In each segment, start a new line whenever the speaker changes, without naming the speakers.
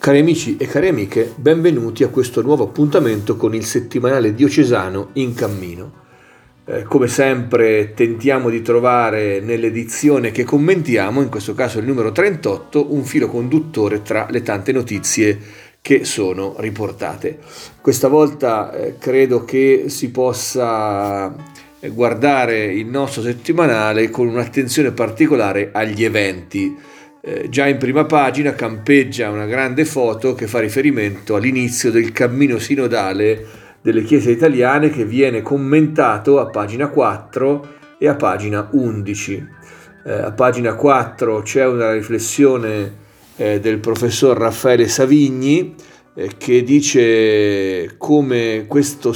Cari amici e cari amiche, benvenuti a questo nuovo appuntamento con il settimanale diocesano in cammino. Eh, come sempre tentiamo di trovare nell'edizione che commentiamo, in questo caso il numero 38, un filo conduttore tra le tante notizie che sono riportate. Questa volta eh, credo che si possa eh, guardare il nostro settimanale con un'attenzione particolare agli eventi eh, già in prima pagina campeggia una grande foto che fa riferimento all'inizio del cammino sinodale delle chiese italiane che viene commentato a pagina 4 e a pagina 11. Eh, a pagina 4 c'è una riflessione eh, del professor Raffaele Savigni eh, che dice come questo,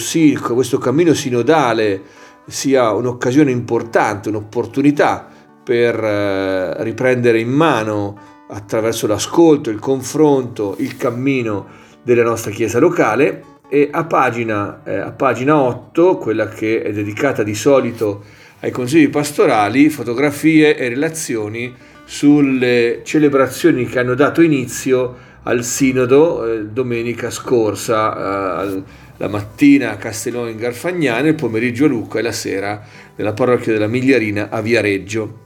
questo cammino sinodale sia un'occasione importante, un'opportunità per eh, riprendere in mano attraverso l'ascolto, il confronto, il cammino della nostra chiesa locale e a pagina, eh, a pagina 8, quella che è dedicata di solito ai consigli pastorali, fotografie e relazioni sulle celebrazioni che hanno dato inizio al sinodo eh, domenica scorsa, eh, la mattina a Castellone in Garfagnane, il pomeriggio a Lucca e la sera nella parrocchia della Migliarina a Viareggio.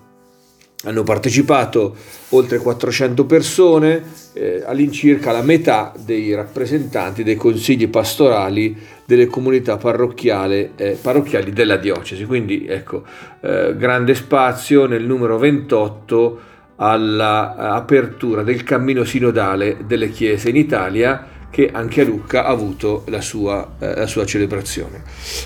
Hanno partecipato oltre 400 persone, eh, all'incirca la metà dei rappresentanti dei consigli pastorali delle comunità parrocchiali, eh, parrocchiali della diocesi. Quindi ecco, eh, grande spazio nel numero 28 all'apertura del cammino sinodale delle chiese in Italia che anche a Lucca ha avuto la sua, eh, la sua, celebrazione.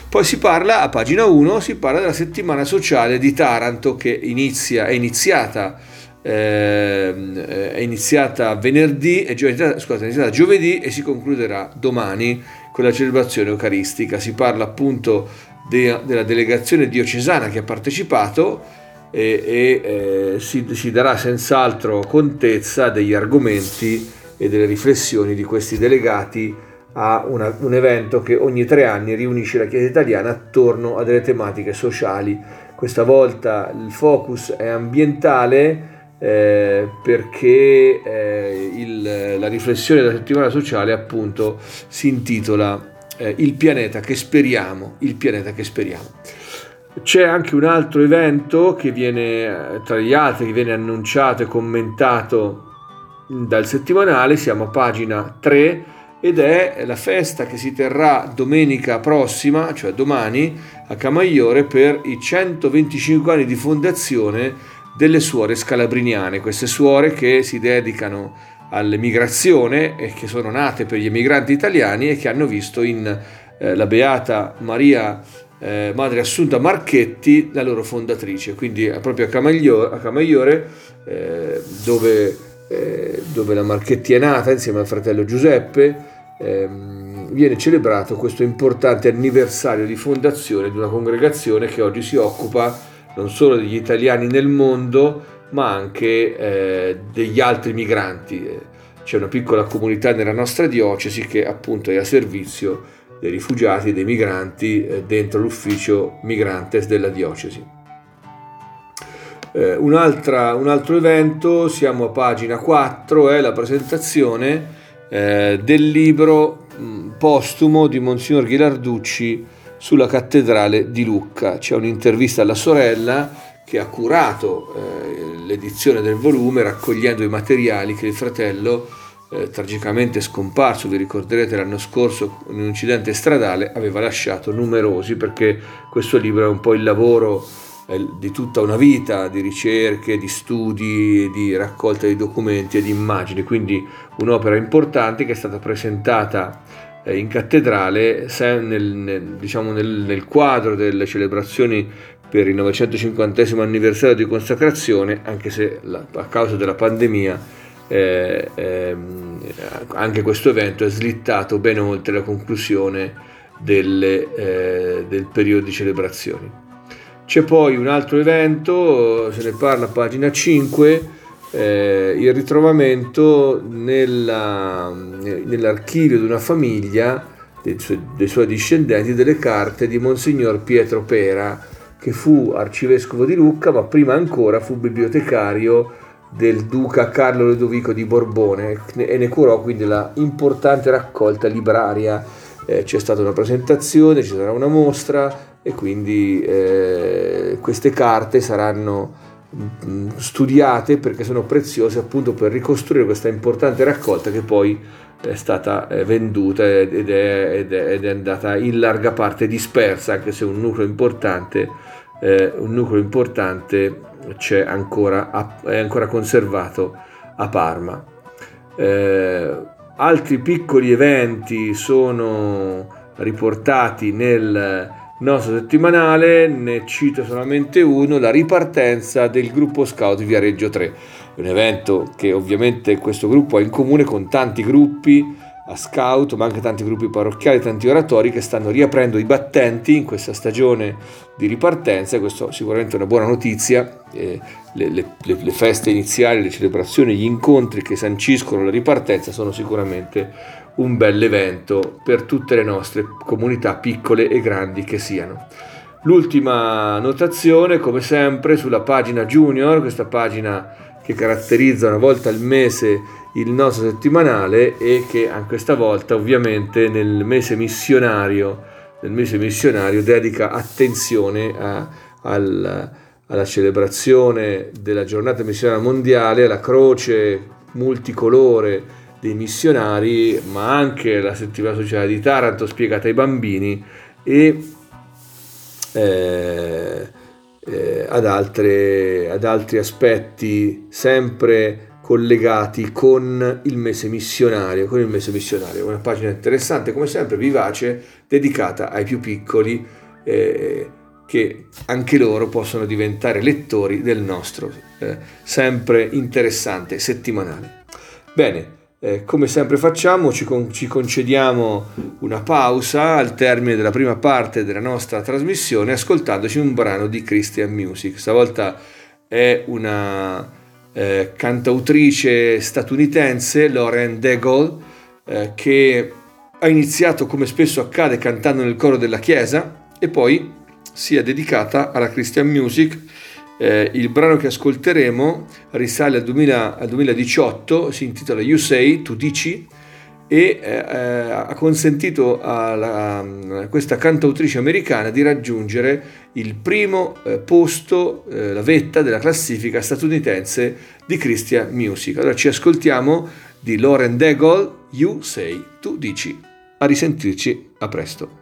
Poi si parla, a pagina 1, si parla della settimana sociale di Taranto che inizia, è iniziata, eh, è iniziata venerdì, è giovedì, scusate, è iniziata giovedì e si concluderà domani con la celebrazione eucaristica. Si parla appunto de, della delegazione diocesana che ha partecipato e, e eh, si, si darà senz'altro contezza degli argomenti e delle riflessioni di questi delegati a una, un evento che ogni tre anni riunisce la Chiesa italiana attorno a delle tematiche sociali. Questa volta il focus è ambientale eh, perché eh, il, la riflessione della settimana sociale appunto si intitola eh, Il pianeta che speriamo, il pianeta che speriamo. C'è anche un altro evento che viene, eh, tra gli altri, che viene annunciato e commentato dal settimanale, siamo a pagina 3 ed è la festa che si terrà domenica prossima, cioè domani, a Camaiore per i 125 anni di fondazione delle suore scalabriniane, queste suore che si dedicano all'emigrazione e che sono nate per gli emigranti italiani e che hanno visto in eh, la beata Maria eh, Madre Assunta Marchetti la loro fondatrice, quindi proprio a Camaiore, a Camaiore eh, dove eh, dove la Marchetti è nata insieme al fratello Giuseppe, ehm, viene celebrato questo importante anniversario di fondazione di una congregazione che oggi si occupa non solo degli italiani nel mondo, ma anche eh, degli altri migranti. C'è una piccola comunità nella nostra diocesi che appunto è a servizio dei rifugiati e dei migranti eh, dentro l'ufficio migrantes della diocesi. Eh, un, altro evento, siamo a pagina 4, è la presentazione eh, del libro mh, mm, postumo di Monsignor Ghilarducci sulla cattedrale di Lucca. C'è un'intervista alla sorella che ha curato eh, l'edizione del volume raccogliendo i materiali che il fratello, eh, tragicamente scomparso, vi ricorderete l'anno scorso in un incidente stradale, aveva lasciato numerosi perché questo libro è un po' il lavoro di tutta una vita di ricerche, di studi, di raccolta di documenti e di immagini, quindi un'opera importante che è stata presentata eh, in cattedrale nel, nel, diciamo nel, nel quadro delle celebrazioni per il 950 anniversario di consacrazione, anche se la, a causa della pandemia eh, eh, anche questo evento è slittato ben oltre la conclusione delle, eh, del periodo di celebrazioni. C'è poi un altro evento, se ne parla a pagina 5, eh, il ritrovamento nella, nell'archivio di una famiglia dei suoi, dei suoi discendenti delle carte di Monsignor Pietro Pera, che fu arcivescovo di Lucca, ma prima ancora fu bibliotecario del duca Carlo Ludovico di Borbone e ne curò quindi la importante raccolta libraria. Eh, c'è stata una presentazione, ci sarà una mostra e quindi eh, queste carte saranno mh, studiate perché sono preziose appunto per ricostruire questa importante raccolta che poi è stata eh, venduta ed è, ed è, ed è andata in larga parte dispersa anche se un nucleo importante, eh, un nucleo importante ancora, è ancora conservato a Parma. Eh, altri piccoli eventi sono riportati nel nostro settimanale, ne cito solamente uno, la ripartenza del gruppo scout Viareggio 3 un evento che ovviamente questo gruppo ha in comune con tanti gruppi a scout, ma anche tanti gruppi parrocchiali, tanti oratori che stanno riaprendo i battenti in questa stagione di ripartenza. Questo sicuramente è una buona notizia. Eh, le, le, le, feste iniziali, le celebrazioni, gli incontri che sanciscono la ripartenza sono sicuramente un bel evento per tutte le nostre comunità, piccole e grandi che siano. L'ultima notazione, come sempre, sulla pagina junior, questa pagina che caratterizza una volta al mese il nostro settimanale e che anche questa volta ovviamente nel mese missionario, nel mese missionario dedica attenzione a, al, alla celebrazione della giornata missionaria mondiale, alla croce multicolore dei missionari, ma anche la settimana sociale di Taranto spiegata ai bambini e eh, eh, ad, altre, ad altri aspetti sempre collegati con il mese missionario, con il mese missionario, una pagina interessante come sempre, vivace, dedicata ai più piccoli eh, che anche loro possono diventare lettori del nostro eh, sempre interessante settimanale. Bene, eh, come sempre facciamo, ci, con- ci, concediamo una pausa al termine della prima parte della nostra trasmissione ascoltandoci un brano di Christian Music. Stavolta è una eh, cantautrice statunitense, Lauren Daigle, eh, che ha iniziato come spesso accade cantando nel coro della chiesa e poi si è dedicata alla Christian Music. Eh, il brano che ascolteremo risale al, 2000, al, 2018, si intitola You Say, tu dici, e eh, eh, ha consentito alla, a questa cantautrice americana di raggiungere il primo eh, posto, eh, la vetta della classifica statunitense di Christian Music. Allora ci ascoltiamo di Lauren Daigle, You Say, tu dici. A risentirci, a presto.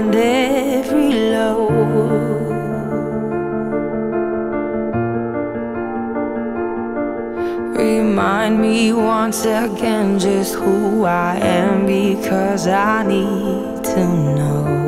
and every low. Remind me once again just who I am because I need to know.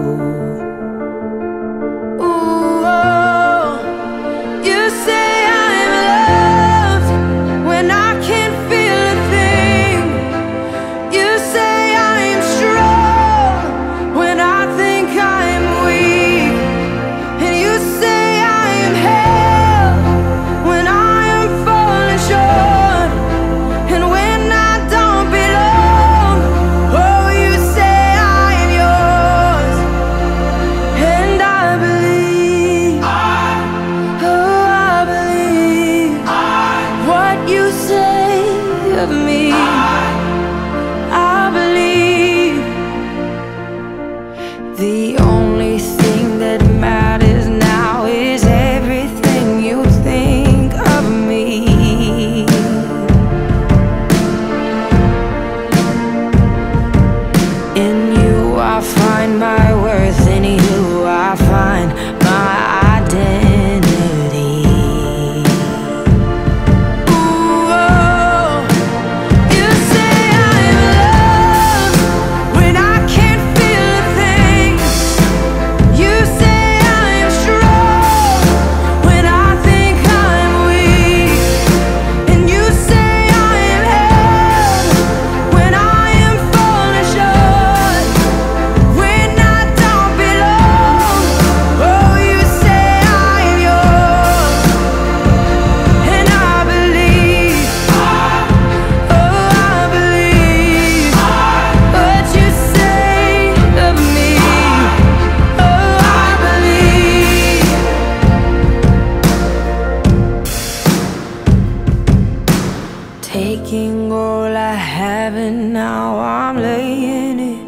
All I have and now I'm laying it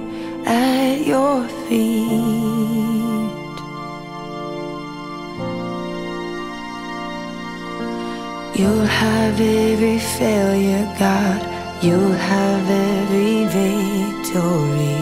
at your feet. You'll have every failure, God. You'll have every victory.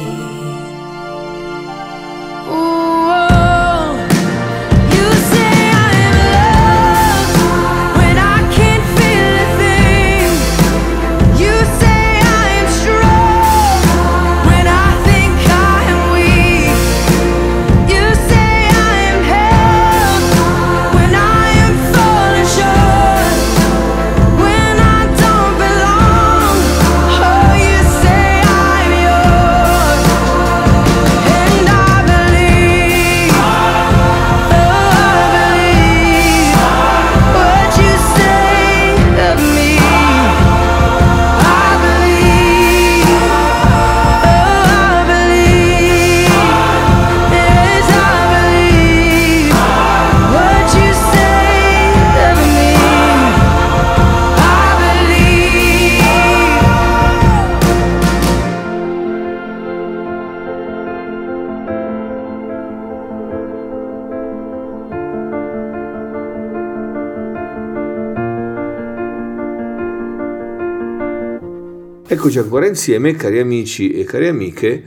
Eccoci ancora insieme, cari amici e cari amiche,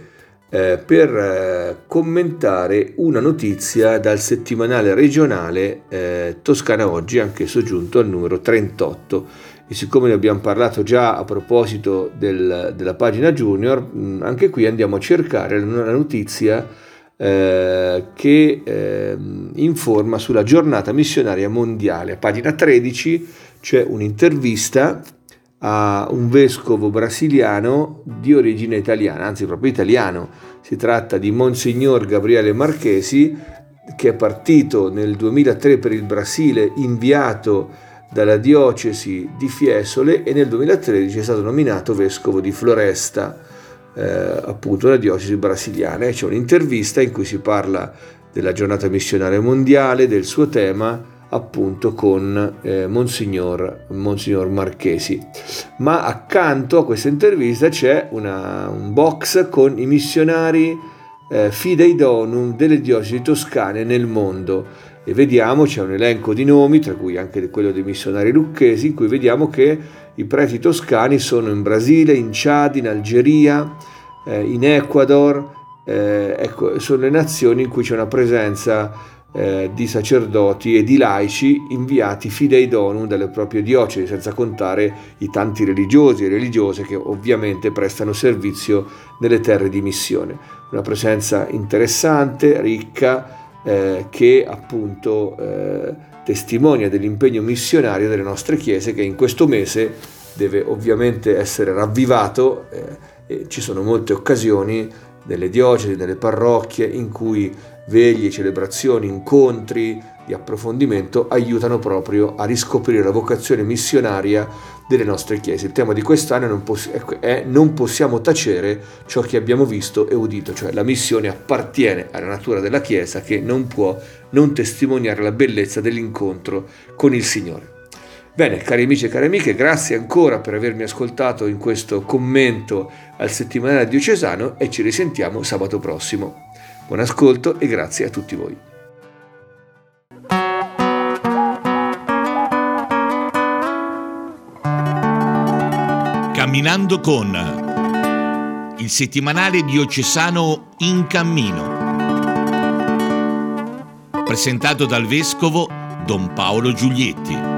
eh, per eh, commentare una notizia dal settimanale regionale eh, Toscana Oggi, anch'esso giunto al numero 38. E siccome ne abbiamo parlato già a proposito del, della pagina junior, mh, mm, anche qui andiamo a cercare una notizia eh, che ehm, informa sulla giornata missionaria mondiale. A pagina 13 c'è un'intervista a un vescovo brasiliano di origine italiana, anzi proprio italiano. Si tratta di Monsignor Gabriele Marchesi, che è partito nel 2003 per il Brasile, inviato dalla diocesi di Fiesole e nel 2013 è stato nominato vescovo di Floresta, eh, appunto la diocesi brasiliana. E c'è un'intervista in cui si parla della giornata missionaria mondiale, del suo tema appunto con eh, Monsignor, Monsignor, Marchesi. Ma accanto a questa intervista c'è una, un box con i missionari eh, Fidei Donum delle diocesi toscane nel mondo e vediamo c'è un elenco di nomi, tra cui anche quello dei missionari lucchesi, in cui vediamo che i preti toscani sono in Brasile, in Chad, in Algeria, eh, in Ecuador, eh, ecco, sono le nazioni in cui c'è una presenza eh, di sacerdoti e di laici inviati fidei donum dalle proprie diocesi, senza contare i tanti religiosi e religiose che ovviamente prestano servizio nelle terre di missione. Una presenza interessante, ricca, eh, che appunto eh, testimonia dell'impegno missionario delle nostre chiese che in questo mese deve ovviamente essere ravvivato. Eh, ci sono molte occasioni nelle diocesi, nelle parrocchie in cui veglie, celebrazioni, incontri di approfondimento aiutano proprio a riscoprire la vocazione missionaria delle nostre chiese. Il tema di quest'anno poss- è non possiamo tacere ciò che abbiamo visto e udito, cioè la missione appartiene alla natura della Chiesa che non può non testimoniare la bellezza dell'incontro con il Signore. Bene, cari amici e cari amiche, grazie ancora per avermi ascoltato in questo commento al settimanale diocesano e ci risentiamo sabato prossimo. Buon ascolto e grazie a tutti voi.
Camminando con il settimanale diocesano In Cammino. Presentato dal vescovo Don Paolo Giulietti.